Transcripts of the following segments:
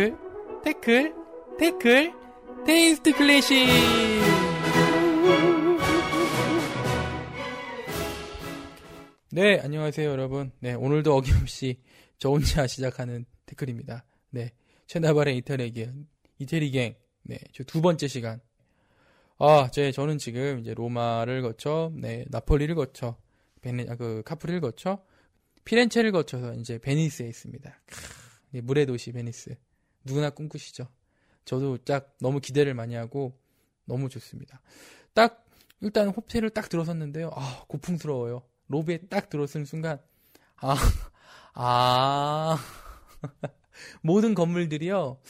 태클, 태클, 태클, 테이스트 클래식! 네, 안녕하세요, 여러분. 네, 오늘도 어김없이 저 혼자 시작하는 태클입니다. 네, 최나발의 이태리갱, 이태리갱, 네, 저 두 번째 시간. 아, 제, 저는 지금 이제 로마를 거쳐, 네, 나폴리를 거쳐, 베네, 아, 그, 카프리를 거쳐, 피렌체를 거쳐서 이제 베니스에 있습니다. 크, 네, 물의 도시 베니스. 누구나 꿈꾸시죠? 저도 딱 너무 기대를 많이 하고 너무 좋습니다. 딱, 일단 호텔을 딱 들어섰는데요. 아, 고풍스러워요. 로비에 딱 들어선 순간, 아, 아, 모든 건물들이요,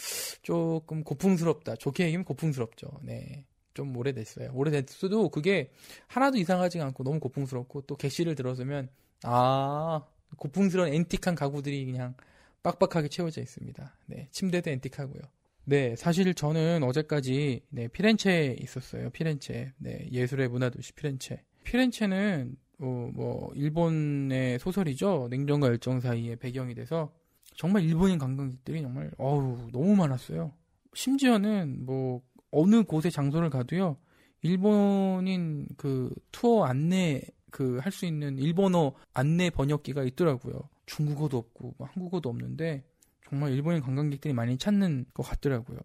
조금 고풍스럽다. 좋게 얘기하면 고풍스럽죠. 네. 좀 오래됐어요. 오래됐어도 그게 하나도 이상하지 않고 너무 고풍스럽고 또 개시를 들어서면, 아, 고풍스러운 앤틱한 가구들이 그냥 빡빡하게 채워져 있습니다. 네. 침대도 앤틱하고요. 네, 사실 저는 어제까지 네, 피렌체에 있었어요. 피렌체. 네, 예술의 문화 도시 피렌체. 피렌체는 어, 뭐 일본의 소설이죠. 냉정과 열정 사이에 배경이 돼서 정말 일본인 관광객들이 정말 어우 너무 많았어요. 심지어는 뭐 어느 곳에 장소를 가도요. 일본인 그 투어 안내 그 할 수 있는 일본어 안내 번역기가 있더라고요. 중국어도 없고 뭐 한국어도 없는데 정말 일본인 관광객들이 많이 찾는 것 같더라고요.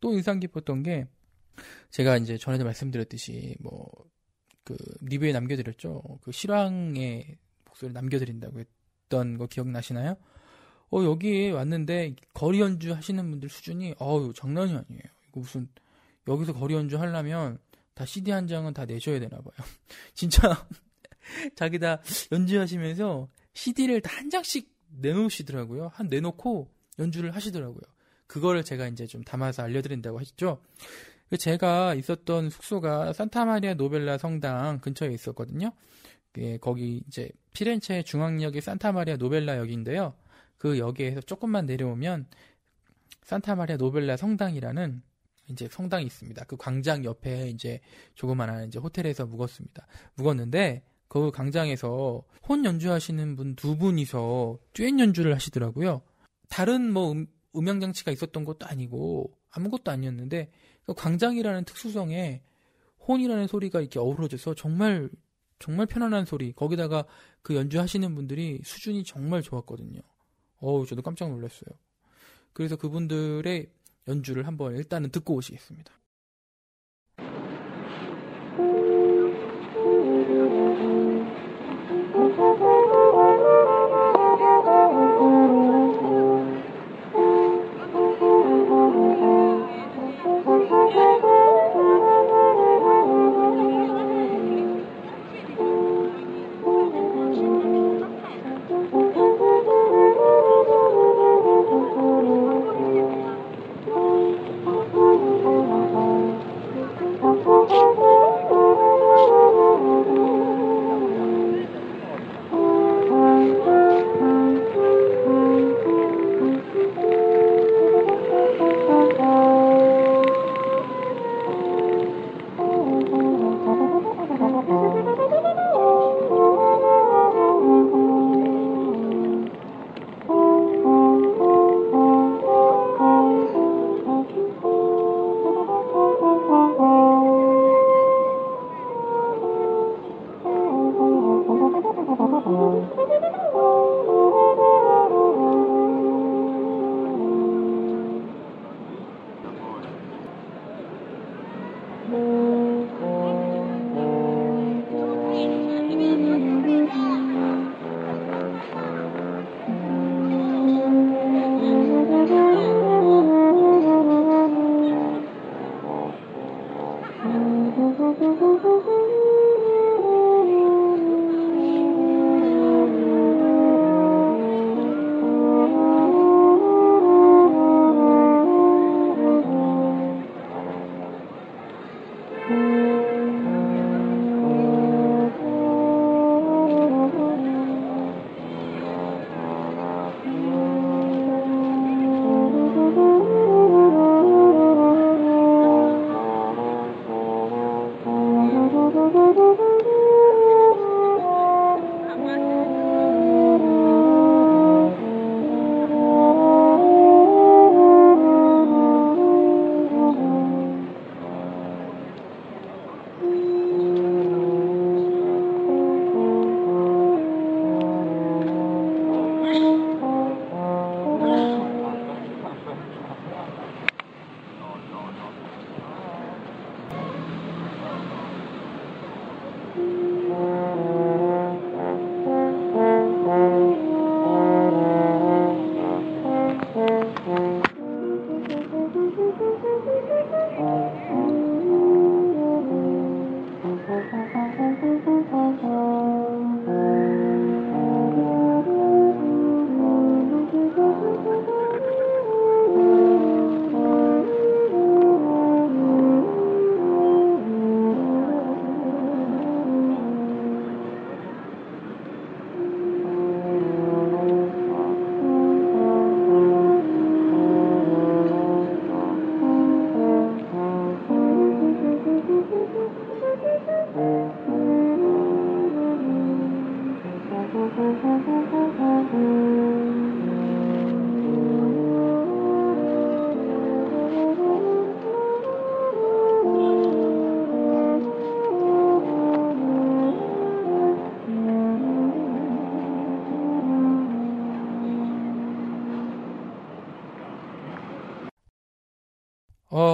또 인상 깊었던 게 제가 이제 전에도 말씀드렸듯이 뭐 그 리뷰에 남겨드렸죠. 그 실황의 목소리를 남겨드린다고 했던 거 기억나시나요? 어 여기 왔는데 거리 연주 하시는 분들 수준이 어우 장난이 아니에요. 이거 무슨 여기서 거리 연주 하려면 다 CD 한 장은 다 내셔야 되나 봐요. 진짜 자기 다 연주하시면서 CD를 다 한 장씩 내놓으시더라고요. 한 내놓고 연주를 하시더라고요. 그거를 제가 이제 좀 담아서 알려드린다고 했죠. 제가 있었던 숙소가 산타마리아 노벨라 성당 근처에 있었거든요. 예, 거기 이제 피렌체 중앙역이 산타마리아 노벨라 역인데요. 그 역에서 조금만 내려오면 산타마리아 노벨라 성당이라는 이제 성당이 있습니다. 그 광장 옆에 이제 조그만한 이제 호텔에서 묵었습니다. 묵었는데 그 광장에서 혼 연주하시는 분 두 분이서 듀엣 연주를 하시더라고요. 다른 뭐 음, 음향 장치가 있었던 것도 아니고 아무것도 아니었는데 그 광장이라는 특수성에 혼이라는 소리가 이렇게 어우러져서 정말 정말 편안한 소리. 거기다가 그 연주하시는 분들이 수준이 정말 좋았거든요. 어우, 저도 깜짝 놀랐어요. 그래서 그분들의 연주를 한번 일단은 듣고 오시겠습니다. Oh.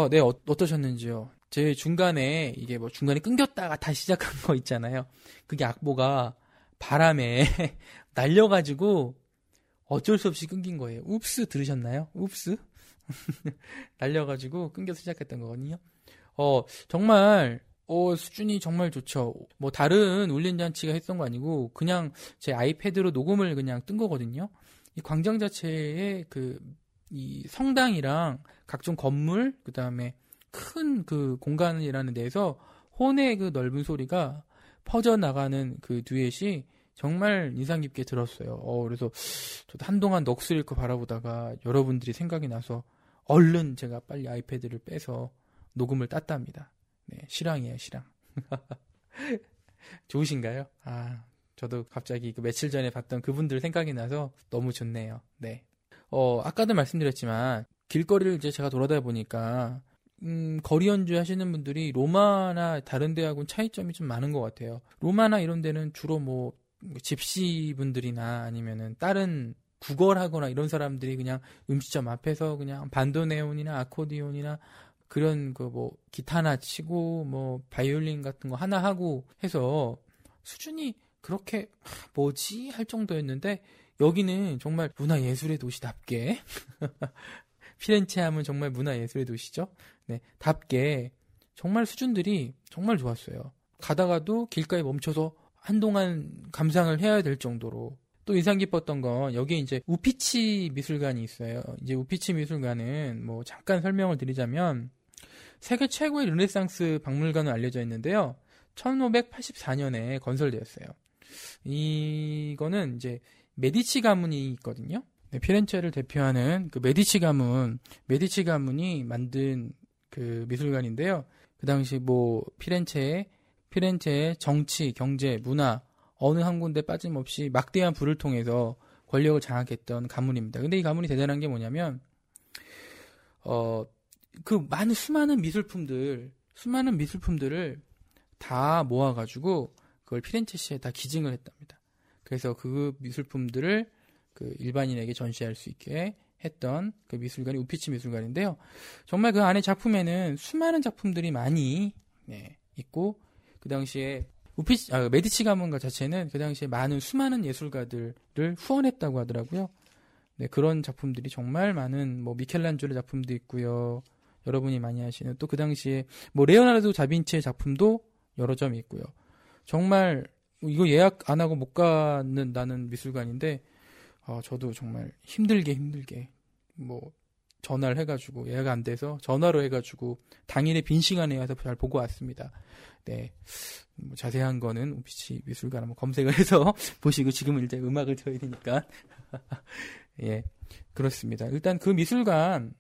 어, 네, 어, 어떠셨는지요? 제 중간에 이게 뭐 중간에 끊겼다가 다시 시작한 거 있잖아요. 그게 악보가 바람에 날려가지고 어쩔 수 없이 끊긴 거예요. 웁스 들으셨나요? 웁스? 날려가지고 끊겨서 시작했던 거거든요. 어, 정말, 어, 수준이 정말 좋죠. 뭐, 다른 울린 잔치가 했던 거 아니고, 그냥 제 아이패드로 녹음을 그냥 뜬 거거든요. 이 광장 자체에 그, 이 성당이랑 각종 건물, 그 다음에 큰 그 공간이라는 데에서 혼의 그 넓은 소리가 퍼져 나가는 그 듀엣이 정말 인상 깊게 들었어요. 어, 그래서 저도 한동안 넋을 잃고 바라보다가 여러분들이 생각이 나서 얼른 제가 빨리 아이패드를 빼서 녹음을 땄답니다. 네, 실황이에요, 실황. 좋으신가요? 아, 저도 갑자기 그 며칠 전에 봤던 그분들 생각이 나서 너무 좋네요. 네. 어, 아까도 말씀드렸지만, 길거리를 이제 제가 돌아다 보니까, 음, 거리 연주 하시는 분들이 로마나 다른 데하고는 차이점이 좀 많은 것 같아요. 로마나 이런 데는 주로 뭐, 집시 분들이나 아니면은 다른 구걸하거나 이런 사람들이 그냥 음식점 앞에서 그냥 반도네온이나 아코디온이나 그런 그 뭐 기타나 치고 뭐 바이올린 같은 거 하나 하고 해서 수준이 그렇게 뭐지 할 정도였는데 여기는 정말 문화 예술의 도시답게 피렌체 하면 정말 문화 예술의 도시죠. 네, 답게 정말 수준들이 정말 좋았어요. 가다가도 길가에 멈춰서 한동안 감상을 해야 될 정도로 또 인상 깊었던 건 여기에 이제 우피치 미술관이 있어요. 이제 우피치 미술관은 뭐 잠깐 설명을 드리자면 세계 최고의 르네상스 박물관으로 알려져 있는데요. 1584년에 건설되었어요. 이거는 이제 메디치 가문이 있거든요. 네, 피렌체를 대표하는 그 메디치 가문, 메디치 가문이 만든 그 미술관인데요. 그 당시 뭐 피렌체의 피렌체의 정치, 경제, 문화 어느 한 군데 빠짐없이 막대한 불을 통해서 권력을 장악했던 가문입니다. 근데 이 가문이 대단한 게 뭐냐면 어 그 많은 수많은 미술품들, 수많은 미술품들을 다 모아 가지고 그걸 피렌체시에 다 기증을 했답니다. 그래서 그 미술품들을 그 일반인에게 전시할 수 있게 했던 그 미술관이 우피치 미술관인데요. 정말 그 안에 작품에는 수많은 작품들이 많이 네, 있고 그 당시에 우피 아, 메디치 가문가 자체는 그 당시에 많은 수많은 예술가들을 후원했다고 하더라고요. 네, 그런 작품들이 정말 많은 뭐 미켈란젤로 작품도 있고요. 여러분이 많이 아시는 또 그 당시에 뭐 레오나르도 자빈치의 작품도 여러 점 있고요. 정말 이거 예약 안 하고 못 가는 나는 미술관인데 어, 저도 정말 힘들게 힘들게 뭐 전화를 해가지고 예약 안 돼서 전화로 해가지고 당일에 빈 시간에 와서 잘 보고 왔습니다. 네. 뭐 자세한 거는 우피치 미술관 한번 검색을 해서 보시고 지금은 이제 음악을 들어야 되니까. 예. 그렇습니다. 일단 그 미술관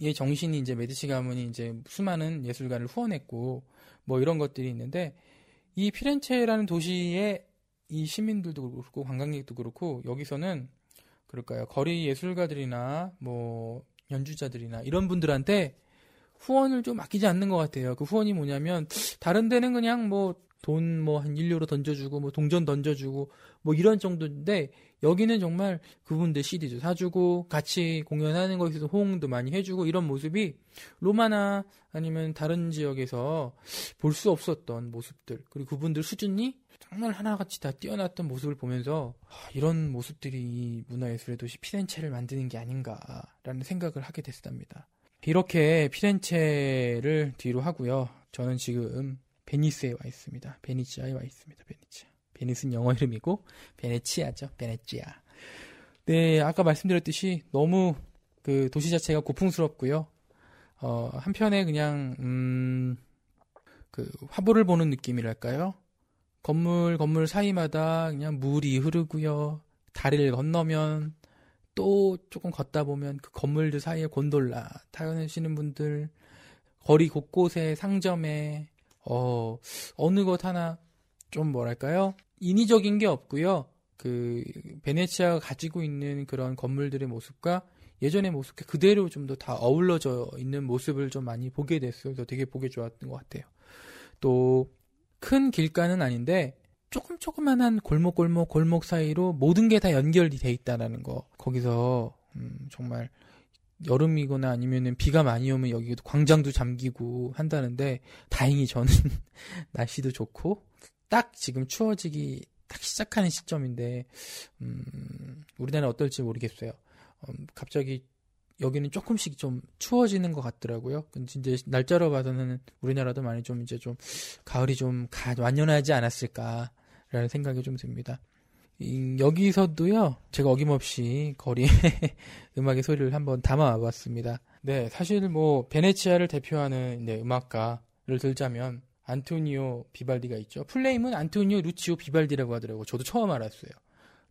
의 정신이 이제 메디치 가문이 이제 수많은 예술가를 후원했고 뭐 이런 것들이 있는데 이 피렌체라는 도시의 이 시민들도 그렇고 관광객도 그렇고 여기서는 그럴까요? 거리 예술가들이나 뭐 연주자들이나 이런 분들한테 후원을 좀 아끼지 않는 것 같아요. 그 후원이 뭐냐면 다른 데는 그냥 뭐 돈 뭐 한 1유로 던져주고 뭐 동전 던져주고 뭐 이런 정도인데 여기는 정말 그분들 CD도 사주고 같이 공연하는 거에서 호응도 많이 해주고 이런 모습이 로마나 아니면 다른 지역에서 볼 수 없었던 모습들 그리고 그분들 수준이 정말 하나같이 다 뛰어났던 모습을 보면서 아, 이런 모습들이 문화예술의 도시 피렌체를 만드는 게 아닌가라는 생각을 하게 됐습니다. 이렇게 피렌체를 뒤로 하고요. 저는 지금 베니스에 와 있습니다. 베니치아에 와 있습니다. 베니치아. 베니스는 영어 이름이고 베네치아죠. 베네치아. 네, 아까 말씀드렸듯이 너무 그 도시 자체가 고풍스럽고요. 어, 한편에 그냥 음, 그 화보를 보는 느낌이랄까요? 건물 건물 사이마다 그냥 물이 흐르고요. 다리를 건너면 또 조금 걷다 보면 그 건물들 사이에 곤돌라 타시는 분들 거리 곳곳에 상점에 어 어느 것 하나 좀 뭐랄까요 인위적인 게 없고요 그 베네치아가 가지고 있는 그런 건물들의 모습과 예전의 모습과 그대로 좀 더 다 어울러져 있는 모습을 좀 많이 보게 됐어요. 그래서 되게 보기 좋았던 것 같아요. 또 큰 길가는 아닌데 조금 조그만한 골목 골목 골목 사이로 모든 게 다 연결이 돼 있다라는 거 거기서 음, 정말 여름이거나 아니면은 비가 많이 오면 여기도 광장도 잠기고 한다는데 다행히 저는 날씨도 좋고 딱 지금 추워지기 딱 시작하는 시점인데 음, 우리나라 어떨지 모르겠어요. 음, 갑자기 여기는 조금씩 좀 추워지는 것 같더라고요. 이제 날짜로 봐서는 우리나라도 많이 좀 이제 좀 가을이 좀 가, 완연하지 않았을까라는 생각이 좀 듭니다. 이, 여기서도요, 제가 어김없이 거리에 음악의 소리를 한번 담아 봤습니다. 네, 사실 뭐 베네치아를 대표하는 네, 음악가를 들자면 안토니오 비발디가 있죠. 플레임은 안토니오 루치오 비발디라고 하더라고요. 저도 처음 알았어요.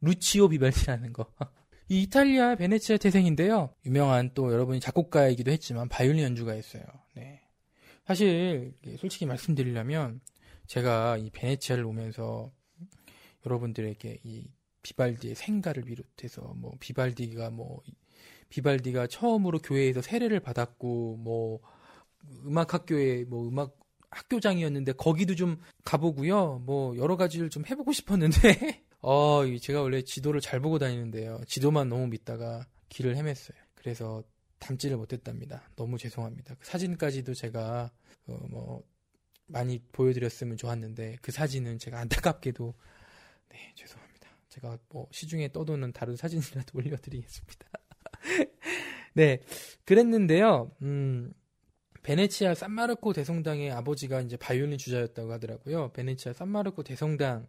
루치오 비발디라는 거. 이 이탈리아 베네치아 태생인데요. 유명한 또 여러분이 작곡가이기도 했지만 바이올린 연주가였어요. 네. 사실 솔직히 말씀드리려면 제가 이 베네치아를 오면서 여러분들에게 이 비발디의 생가를 비롯해서 뭐 비발디가 뭐 비발디가 처음으로 교회에서 세례를 받았고 뭐 음악 학교에 뭐 음악 학교장이었는데 거기도 좀 가보고요. 뭐 여러 가지를 좀 해보고 싶었는데 어 제가 원래 지도를 잘 보고 다니는데요. 지도만 너무 믿다가 길을 헤맸어요. 그래서 담지를 못했답니다. 너무 죄송합니다. 그 사진까지도 제가 어 뭐 많이 보여드렸으면 좋았는데 그 사진은 제가 안타깝게도 네 죄송합니다. 제가 뭐 시중에 떠도는 다른 사진이라도 올려드리겠습니다. 네 그랬는데요. 음 베네치아 산마르코 대성당의 아버지가 이제 바이올린 주자였다고 하더라고요. 베네치아 산마르코 대성당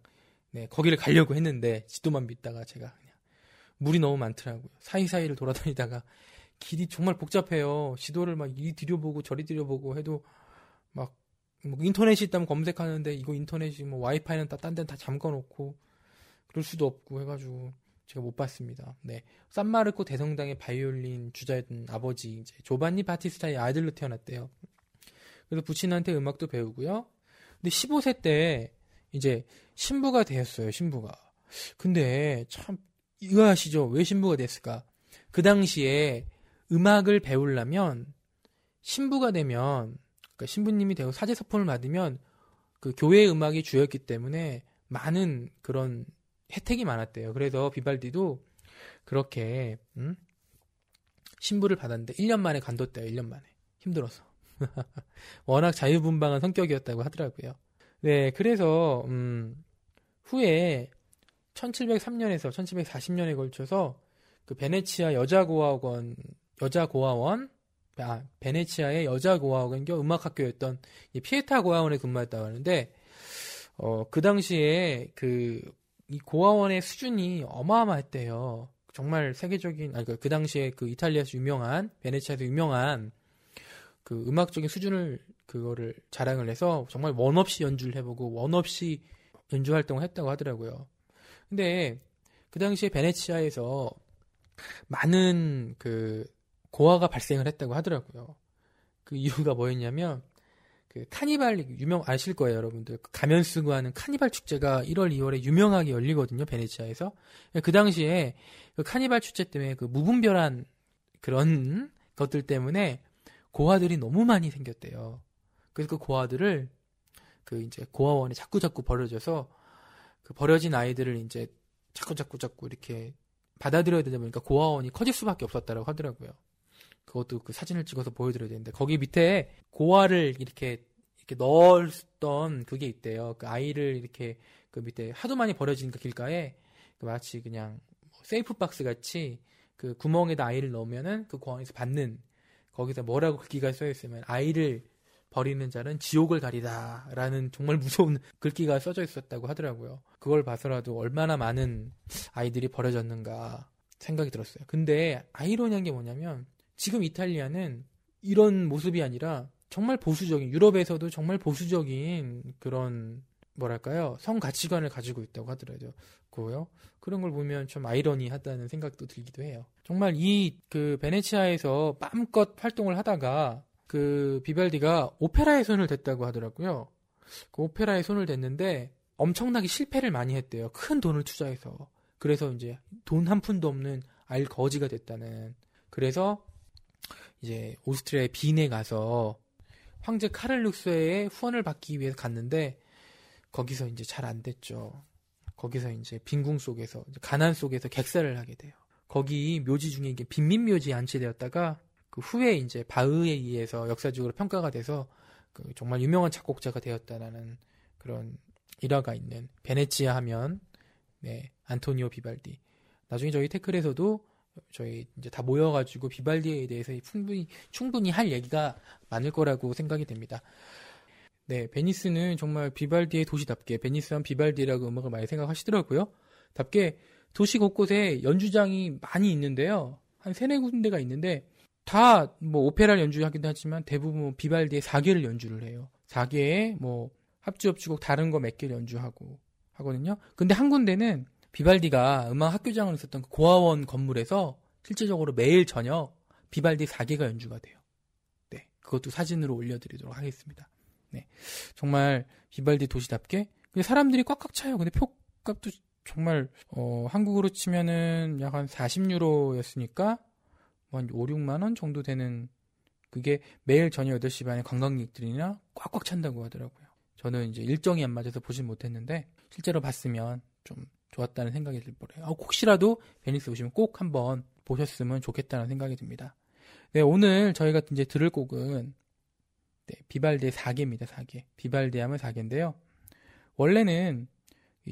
네, 거기를 가려고 했는데 지도만 믿다가 제가 그냥 물이 너무 많더라고요. 사이사이를 돌아다니다가 길이 정말 복잡해요. 지도를 막 이리 들여보고 저리 들여보고 해도 막 뭐 인터넷이 있다면 검색하는데 이거 인터넷이 뭐 와이파이는 딴 데는 다 잠궈 놓고 그럴 수도 없고 해가지고 제가 못 봤습니다. 네. 산마르코 대성당의 바이올린 주자였던 아버지 이제 조반니 바티스타의 아들로 태어났대요. 그래서 부친한테 음악도 배우고요. 근데 15세 때 이제 신부가 되었어요. 신부가. 근데 참 이거 아시죠? 왜 신부가 됐을까? 그 당시에 음악을 배우려면 신부가 되면 그러니까 신부님이 되고 사제 서폰을 받으면 그 교회 음악이 주였기 때문에 많은 그런 혜택이 많았대요. 그래서 비발디도 그렇게 음? 신부를 받았는데 1년 만에 간뒀대요. 1년 만에. 힘들어서. 워낙 자유분방한 성격이었다고 하더라고요. 네, 그래서 음, 후에 1703년에서 1740년에 걸쳐서 그 베네치아 여자고아원 여자고아원 아 베네치아의 여자고아원 겸 음악학교였던 피에타 고아원에 근무했다고 하는데 어, 그 당시에 그 이 고아원의 수준이 어마어마했대요. 정말 세계적인, 아니, 그, 그 당시에 그 이탈리아에서 유명한, 베네치아에서 유명한 그 음악적인 수준을, 그거를 자랑을 해서 정말 원 없이 연주를 해보고 원 없이 연주 활동을 했다고 하더라고요. 근데 그 당시에 베네치아에서 많은 그 고아가 발생을 했다고 하더라고요. 그 이유가 뭐였냐면 그 카니발 유명 아실 거예요, 여러분들. 그 가면 쓰고 하는 카니발 축제가 1월, 2월에 유명하게 열리거든요, 베네치아에서. 그 당시에 그 카니발 축제 때문에 그 무분별한 그런 것들 때문에 고아들이 너무 많이 생겼대요. 그래서 그 고아들을 그 이제 고아원에 자꾸 자꾸 버려져서 그 버려진 아이들을 이제 자꾸 자꾸 자꾸 이렇게 받아들여야 되다 보니까 고아원이 커질 수밖에 없었다라고 하더라고요. 그것도 그 사진을 찍어서 보여드려야 되는데 거기 밑에 고아를 이렇게 이렇게 넣었던 그게 있대요. 그 아이를 이렇게 그 밑에 하도 많이 버려지니까 길가에 그 마치 그냥 뭐 세이프 박스 같이 그 구멍에다 아이를 넣으면은 그 공항에서 받는 거기서 뭐라고 글귀가 써 있으면 아이를 버리는 자는 지옥을 가리다라는 정말 무서운 글귀가 써져 있었다고 하더라고요. 그걸 봐서라도 얼마나 많은 아이들이 버려졌는가 생각이 들었어요. 근데 아이러니한 게 뭐냐면 지금 이탈리아는 이런 모습이 아니라 정말 보수적인 유럽에서도 정말 보수적인 그런 뭐랄까요 성 가치관을 가지고 있다고 하더라고요. 그런 걸 보면 좀 아이러니하다는 생각도 들기도 해요. 정말 이 그 베네치아에서 마음껏 활동을 하다가 그 비발디가 오페라에 손을 댔다고 하더라고요. 그 오페라에 손을 댔는데 엄청나게 실패를 많이 했대요. 큰 돈을 투자해서. 그래서 이제 돈 한 푼도 없는 알거지가 됐다는. 그래서 이제 오스트리아의 빈에 가서 황제 카를룩스의 후원을 받기 위해서 갔는데 거기서 이제 잘 안 됐죠. 거기서 이제 빈궁 속에서 가난 속에서 객사를 하게 돼요. 거기 묘지 중에 이게 빈민 묘지에 안치되었다가 그 후에 이제 바흐에 의해서 역사적으로 평가가 돼서 그 정말 유명한 작곡자가 되었다라는 그런 일화가 있는 베네치아 하면 네 안토니오 비발디 나중에 저희 태클에서도 저희 이제 다 모여가지고 비발디에 대해서 충분히 충분히 할 얘기가 많을 거라고 생각이 됩니다. 네, 베니스는 정말 비발디의 도시답게 베니스한 비발디라고 음악을 많이 생각하시더라고요. 답게 도시 곳곳에 연주장이 많이 있는데요. 한 세네 군데가 있는데 다 뭐 오페라를 연주하기도 하지만 대부분 뭐 비발디의 4개를 연주를 해요. 4개에 뭐 합주협주곡 다른 거 몇 개를 연주하고 하거든요. 근데 한 군데는 비발디가 음악 학교장을 있었던 그 고아원 건물에서 실질적으로 매일 저녁 비발디 사계가 연주가 돼요. 네. 그것도 사진으로 올려드리도록 하겠습니다. 네. 정말 비발디 도시답게 사람들이 꽉꽉 차요. 근데 표값도 정말 어, 한국으로 치면은 약 한 40유로였으니까 뭐한 5, 6만 원 정도 되는 그게 매일 저녁 8시 반에 관광객들이나 꽉꽉 찬다고 하더라고요. 저는 이제 일정이 안 맞아서 보진 못했는데 실제로 봤으면 좀 좋았다는 생각이 들 거예요. 혹시라도 베니스 오시면 꼭 한번 보셨으면 좋겠다는 생각이 듭니다. 네, 오늘 저희가 이제 들을 곡은 네, 비발디의 4개입니다. 4개. 비발디 하면 4개인데요. 원래는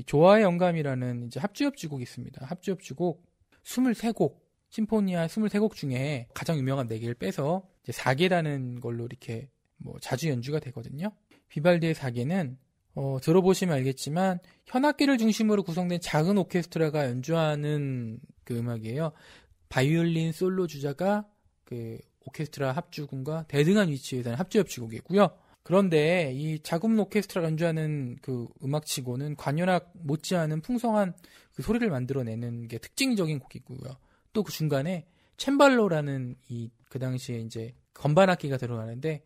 조화의 영감이라는 이제 합주협주곡이 있습니다. 합주협주곡 23곡, 심포니아 23곡 중에 가장 유명한 4개를 빼서 이제 4개라는 걸로 이렇게 뭐 자주 연주가 되거든요. 비발디의 4개는 어, 들어보시면 알겠지만 현악기를 중심으로 구성된 작은 오케스트라가 연주하는 그 음악이에요. 바이올린 솔로 주자가 그 오케스트라 합주군과 대등한 위치에서 합주 협주곡이고요. 그런데 이 자금 오케스트라 연주하는 그 음악치고는 관현악 못지않은 풍성한 그 소리를 만들어내는 게 특징적인 곡이고요. 또 그 중간에 챔발로라는 이 그 당시에 이제 건반악기가 들어가는데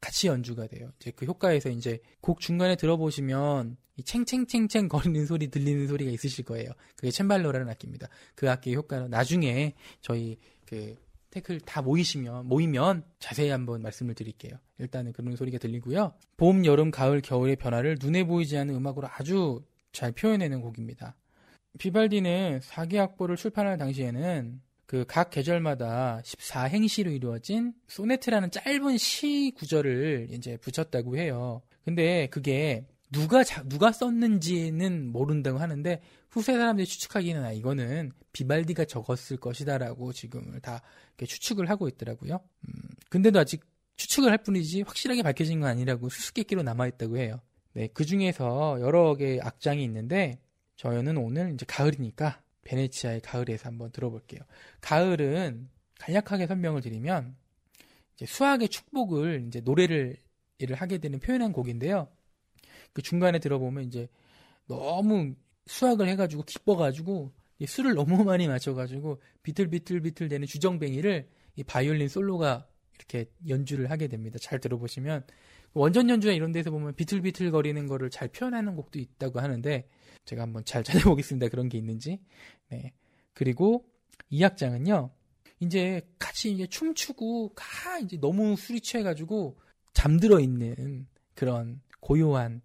같이 연주가 돼요. 이제 그 효과에서 이제 곡 중간에 들어보시면 이 챙챙챙챙 거리는 소리 들리는 소리가 있으실 거예요. 그게 챔발로라는 악기입니다. 그 악기의 효과는 나중에 저희 그 태클 다 모이시면 모이면 자세히 한번 말씀을 드릴게요. 일단은 그런 소리가 들리고요. 봄, 여름, 가을, 겨울의 변화를 눈에 보이지 않는 음악으로 아주 잘 표현해낸 곡입니다. 비발디는 4개 악보를 출판할 당시에는 그 각 계절마다 14행시로 이루어진 소네트라는 짧은 시 구절을 이제 붙였다고 해요. 근데 그게 누가 자, 누가 썼는지는 모른다고 하는데 후세 사람들이 추측하기는 아 이거는 비발디가 적었을 것이다라고 지금을 다 추측을 하고 있더라고요. 음, 근데도 아직 추측을 할 뿐이지 확실하게 밝혀진 건 아니라고 수수께끼로 남아 있다고 해요. 네, 그 중에서 여러 개의 악장이 있는데 저희는 오늘 이제 가을이니까 베네치아의 가을에서 한번 들어볼게요. 가을은 간략하게 설명을 드리면 이제 수학의 축복을 이제 노래를 일을 하게 되는 표현한 곡인데요. 그 중간에 들어보면 이제 너무 수학을 해가지고 기뻐가지고 술을 너무 많이 마셔가지고 비틀비틀비틀 되는 주정뱅이를 이 바이올린 솔로가 이렇게 연주를 하게 됩니다. 잘 들어보시면 원전 연주나 이런 데서 보면 비틀비틀 거리는 거를 잘 표현하는 곡도 있다고 하는데 제가 한번 잘 찾아보겠습니다. 그런 게 있는지. 네. 그리고 이 악장은요. 이제 같이 이제 춤추고 가 이제 너무 술이 취해가지고 잠들어 있는 그런 고요한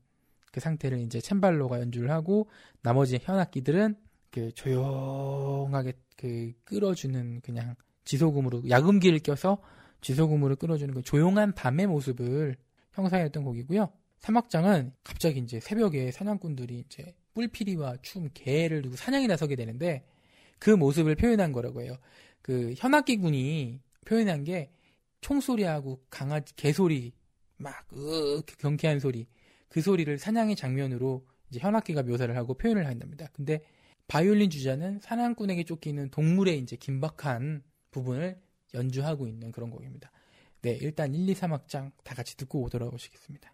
그 상태를 이제 챔발로가 연주를 하고 나머지 현악기들은 그 조용하게 그 끌어주는 그냥 지소금으로 야금기를 껴서 지소금으로 끌어주는 그 조용한 밤의 모습을 형상했던 곡이고요. 사막장은 갑자기 이제 새벽에 사냥꾼들이 이제 뿔피리와 춤, 개를 두고 사냥에 나서게 되는데 그 모습을 표현한 거라고 해요. 그 현악기 군이 표현한 게 총소리하고 강아지 개소리 막 으, 경쾌한 소리 그 소리를 사냥의 장면으로 이제 현악기가 묘사를 하고 표현을 한답니다. 근데 바이올린 주자는 사냥꾼에게 쫓기는 동물의 이제 긴박한 부분을 연주하고 있는 그런 곡입니다. 네, 일단 1, 2, 3악장 다 같이 듣고 돌아오시겠습니다.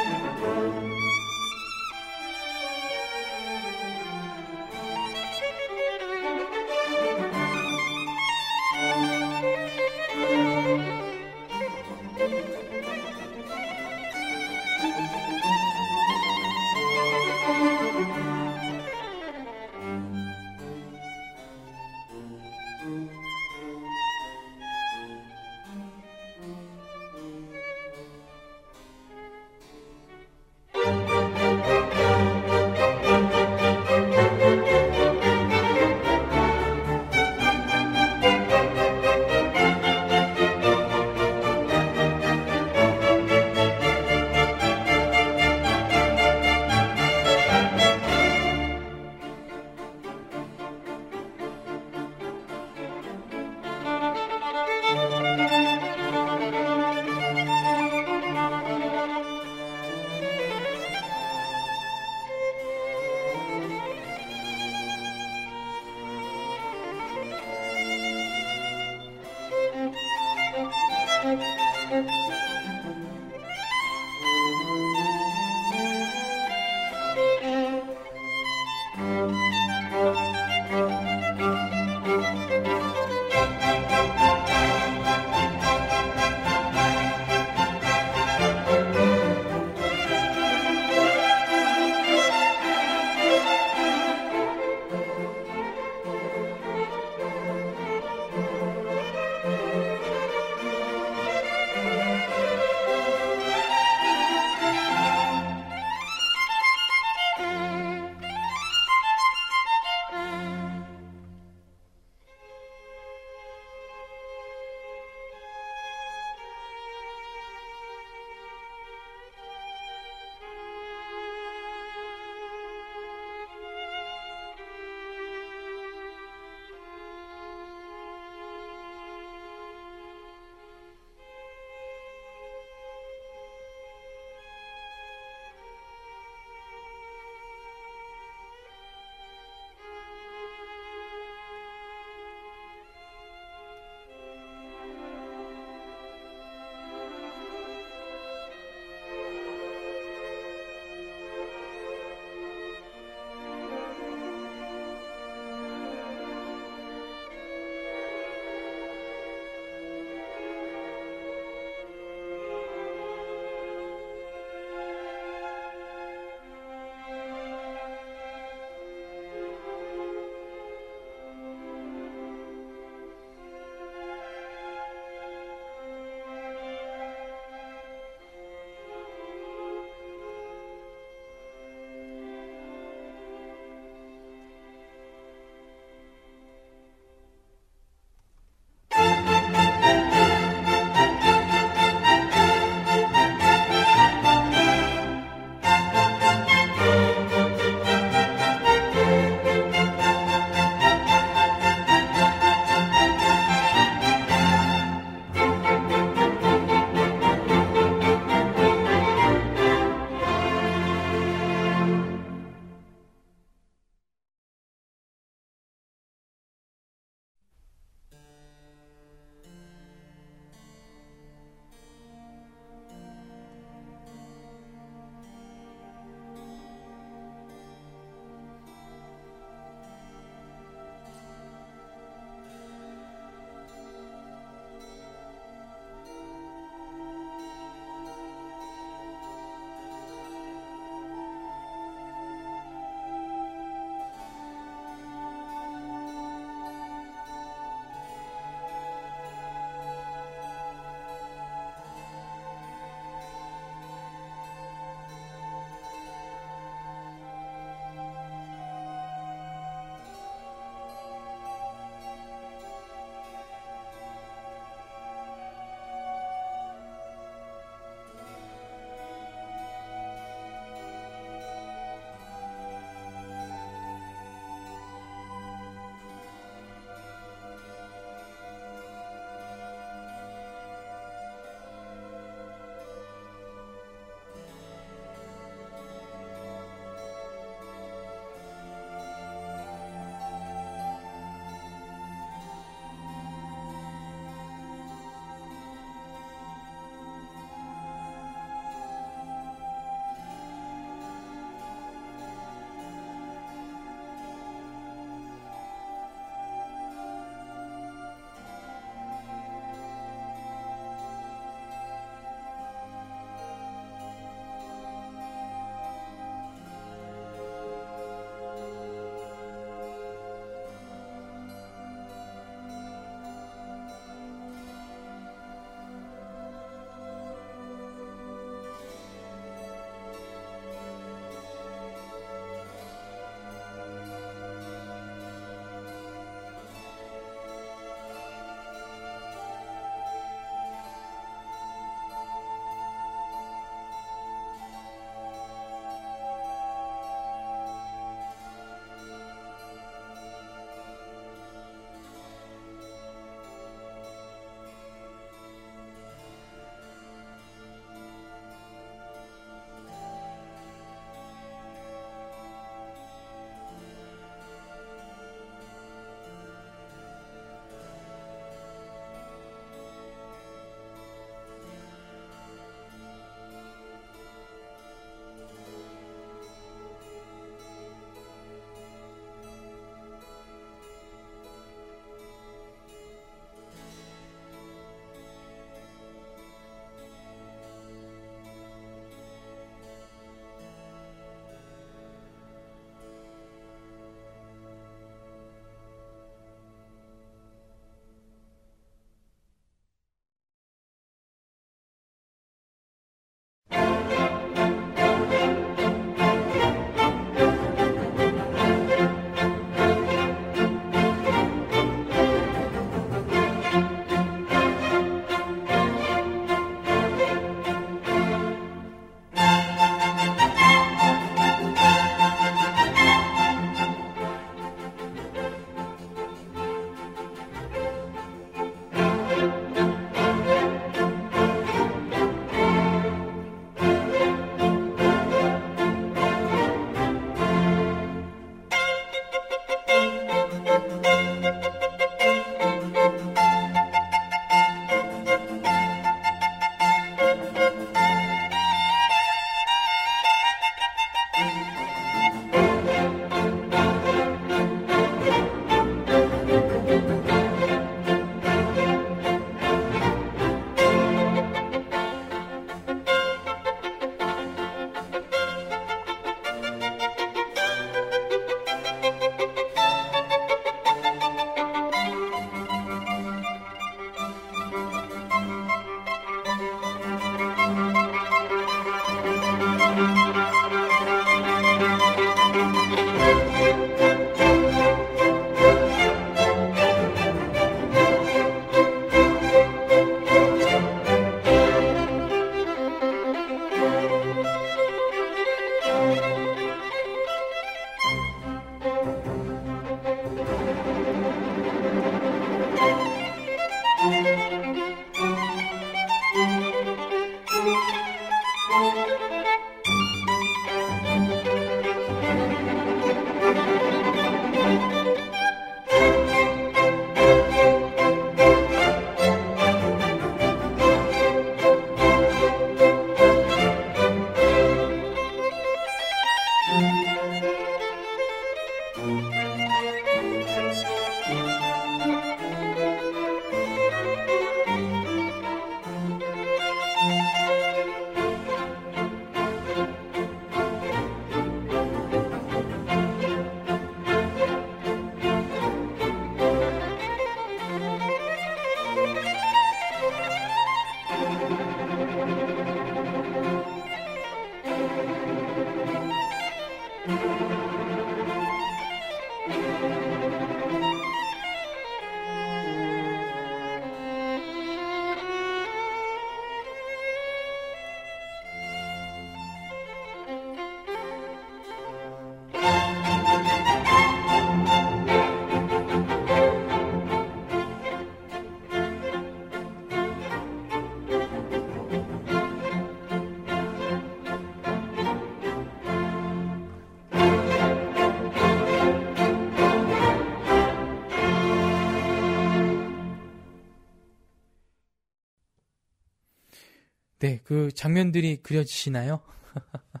그 장면들이 그려지시나요?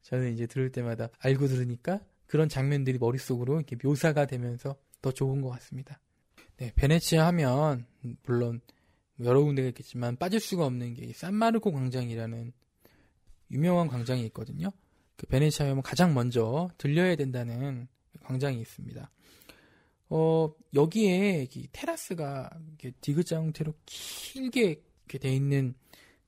저는 이제 들을 때마다 알고 들으니까 그런 장면들이 머릿속으로 이렇게 묘사가 되면서 더 좋은 것 같습니다. 네, 베네치아 하면 물론 여러 군데가 있겠지만 빠질 수가 없는 게 산마르코 광장이라는 유명한 광장이 있거든요. 그 베네치아에 오면 가장 먼저 들려야 된다는 광장이 있습니다. 어, 여기에 테라스가 디귿자 형태로 길게 돼 있는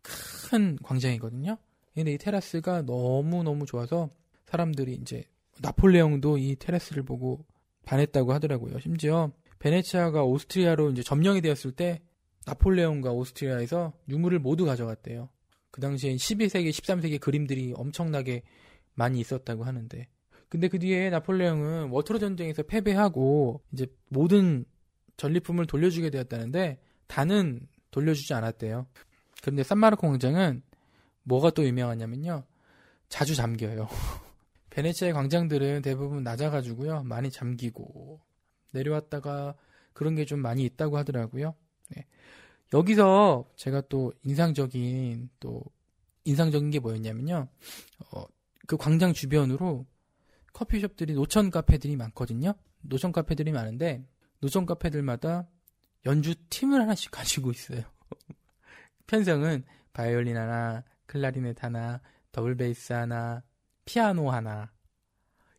큰 광장이거든요. 근데 이 테라스가 너무너무 좋아서 사람들이 이제 나폴레옹도 이 테라스를 보고 반했다고 하더라고요. 심지어 베네치아가 오스트리아로 이제 점령이 되었을 때 나폴레옹과 오스트리아에서 유물을 모두 가져갔대요. 그 당시에 12세기, 13세기 그림들이 엄청나게 많이 있었다고 하는데. 근데 그 뒤에 나폴레옹은 워터로 전쟁에서 패배하고 이제 모든 전리품을 돌려주게 되었다는데 다는 돌려주지 않았대요. 그런데 산마르코 광장은 뭐가 또 유명하냐면요. 자주 잠겨요. 베네치아의 광장들은 대부분 낮아가지고요. 많이 잠기고 내려왔다가 그런 게 좀 많이 있다고 하더라고요. 네. 여기서 제가 또 인상적인 또 인상적인 게 뭐였냐면요. 어, 그 광장 주변으로 커피숍들이 노천 카페들이 많거든요. 노천 카페들이 많은데 노천 카페들마다 연주 팀을 하나씩 가지고 있어요. 편성은 바이올린 하나, 클라리넷 하나, 더블 베이스 하나, 피아노 하나.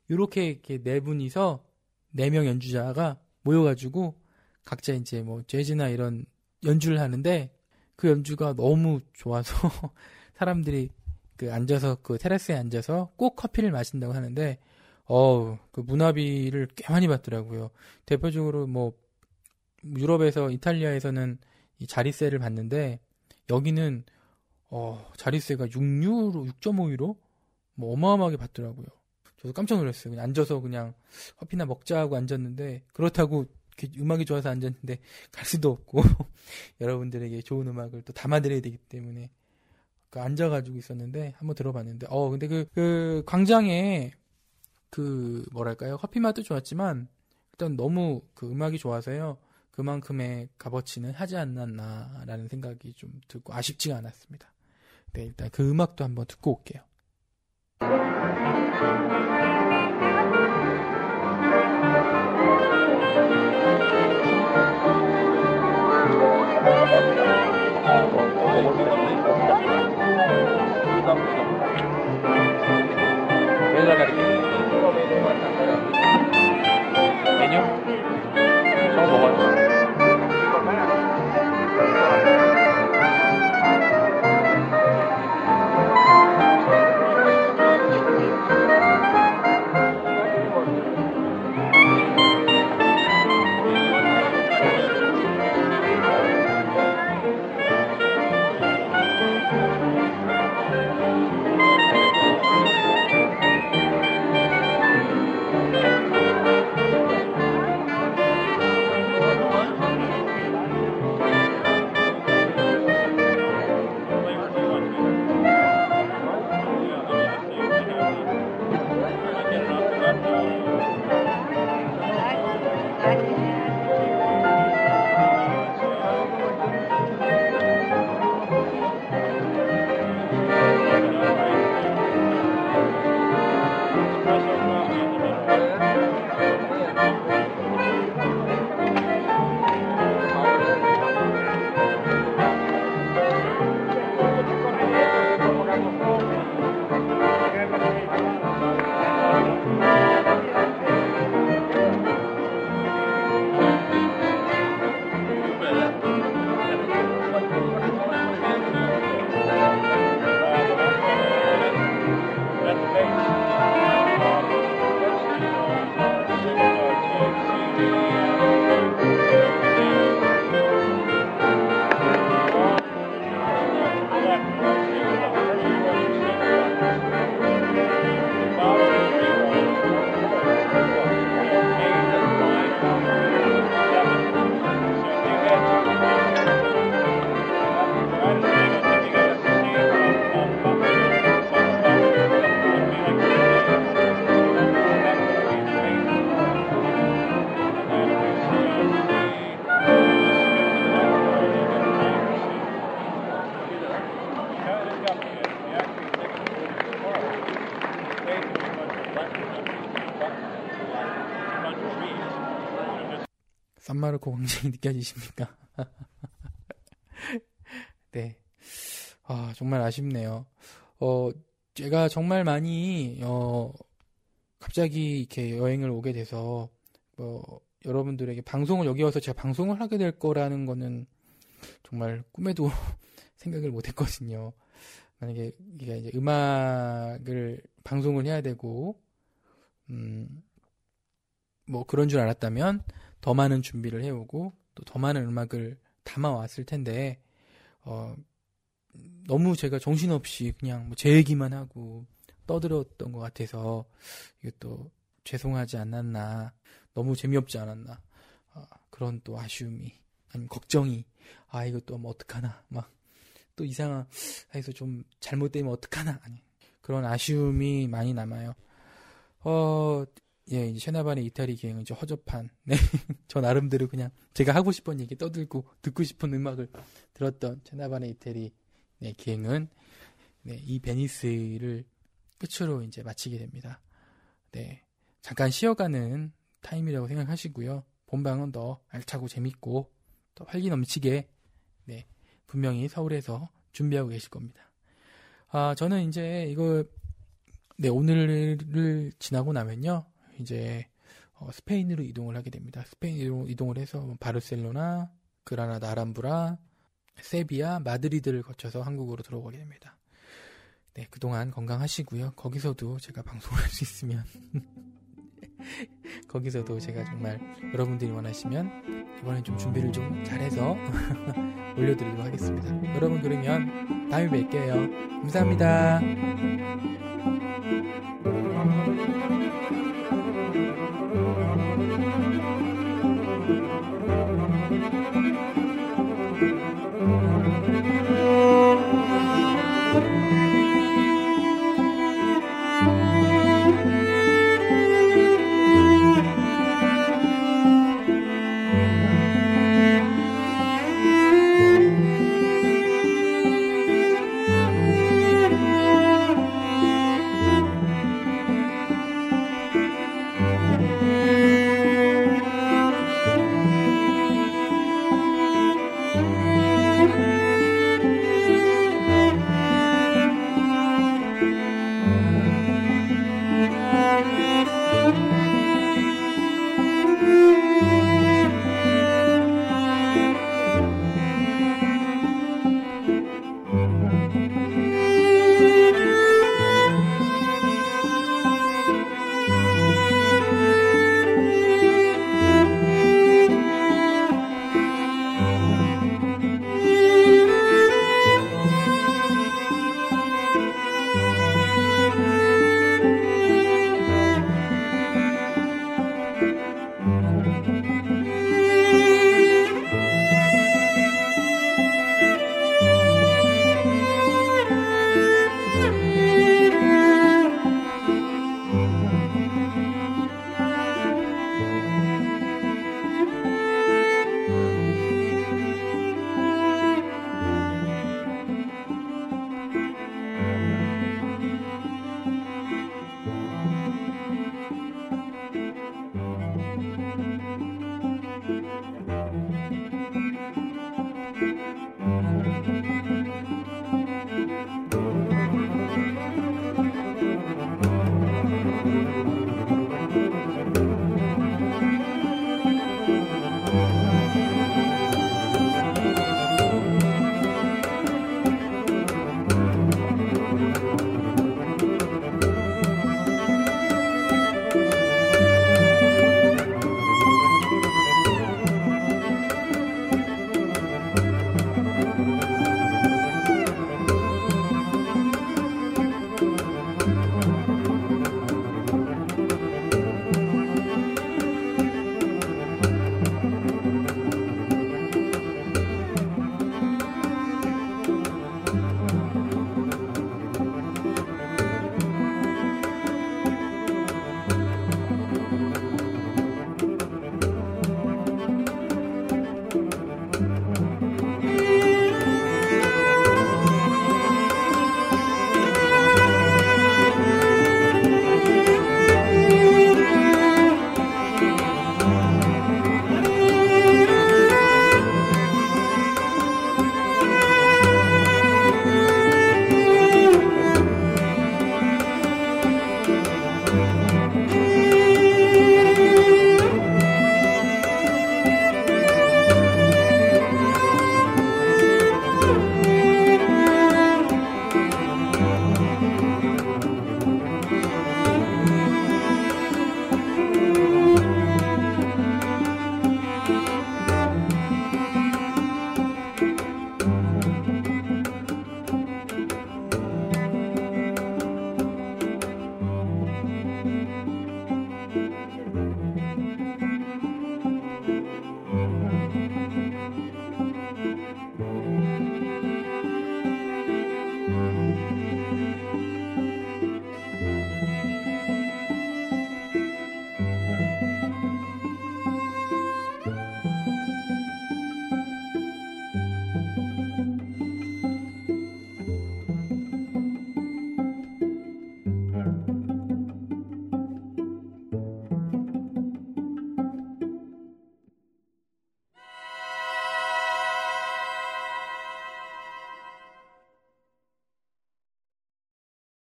이렇게 이렇게 네 분이서 네 명 연주자가 모여가지고 각자 이제 뭐 재즈나 이런 연주를 하는데 그 연주가 너무 좋아서 사람들이 그 앉아서 그 테라스에 앉아서 꼭 커피를 마신다고 하는데 어우 그 문화비를 꽤 많이 받더라고요. 대표적으로 뭐 유럽에서 이탈리아에서는 이 자리세를 받는데 여기는 어 자리세가 6유로 6.5유로 뭐 어마어마하게 받더라고요. 저도 깜짝 놀랐어요. 그냥 앉아서 그냥 커피나 먹자 하고 앉았는데 그렇다고 음악이 좋아서 앉았는데 갈 수도 없고 여러분들에게 좋은 음악을 또 담아드려야 되기 때문에 그 앉아가지고 있었는데 한번 들어봤는데 어 근데 그, 그 광장에 그 뭐랄까요 커피 맛도 좋았지만 일단 너무 그 음악이 좋아서요 그만큼의 값어치는 하지 않았나라는 생각이 좀 들고 아쉽지가 않았습니다. 네 일단 그 음악도 한번 듣고 올게요. 광장이 느껴지십니까? 네. 아, 정말 아쉽네요. 어, 제가 정말 많이, 어, 갑자기 이렇게 여행을 오게 돼서, 뭐, 여러분들에게 방송을 여기 와서 제가 방송을 하게 될 거라는 거는 정말 꿈에도 생각을 못 했거든요. 만약에 이게 이제 음악을 방송을 해야 되고, 음, 뭐 그런 줄 알았다면 더 많은 준비를 해오고 또 더 많은 음악을 담아왔을 텐데, 어, 너무 제가 정신없이 그냥 뭐 제 얘기만 하고 떠들었던 것 같아서 이것도 죄송하지 않았나 너무 재미없지 않았나 아, 그런 또 아쉬움이 아니면 걱정이 아 이것도 뭐 어떡하나 막 또 이상한 해서 좀 잘못되면 어떡하나 아니 그런 아쉬움이 많이 남아요. 어 예, 이제 최나발의 이태리 기행은 이제 허접한, 네. 저 나름대로 그냥 제가 하고 싶은 얘기 떠들고 듣고 싶은 음악을 들었던 최나발의 이태리 네, 기행은 네, 이 베니스를 끝으로 이제 마치게 됩니다. 네. 잠깐 쉬어가는 타임이라고 생각하시고요. 본방은 더 알차고 재밌고 더 활기 넘치게 네, 분명히 서울에서 준비하고 계실 겁니다. 아, 저는 이제 이거 네, 오늘을 지나고 나면요. 이제 어, 스페인으로 이동을 하게 됩니다. 스페인으로 이동을 해서 뭐 바르셀로나, 그라나다 아람브라, 세비야, 마드리드를 거쳐서 한국으로 들어오게 됩니다. 네, 그동안 건강하시고요. 거기서도 제가 방송을 할수 있으면 거기서도 제가 정말 여러분들이 원하시면 이번엔 좀 준비를 좀 잘해서 올려드리도록 하겠습니다. 여러분 그러면 다음에 뵐게요. 감사합니다.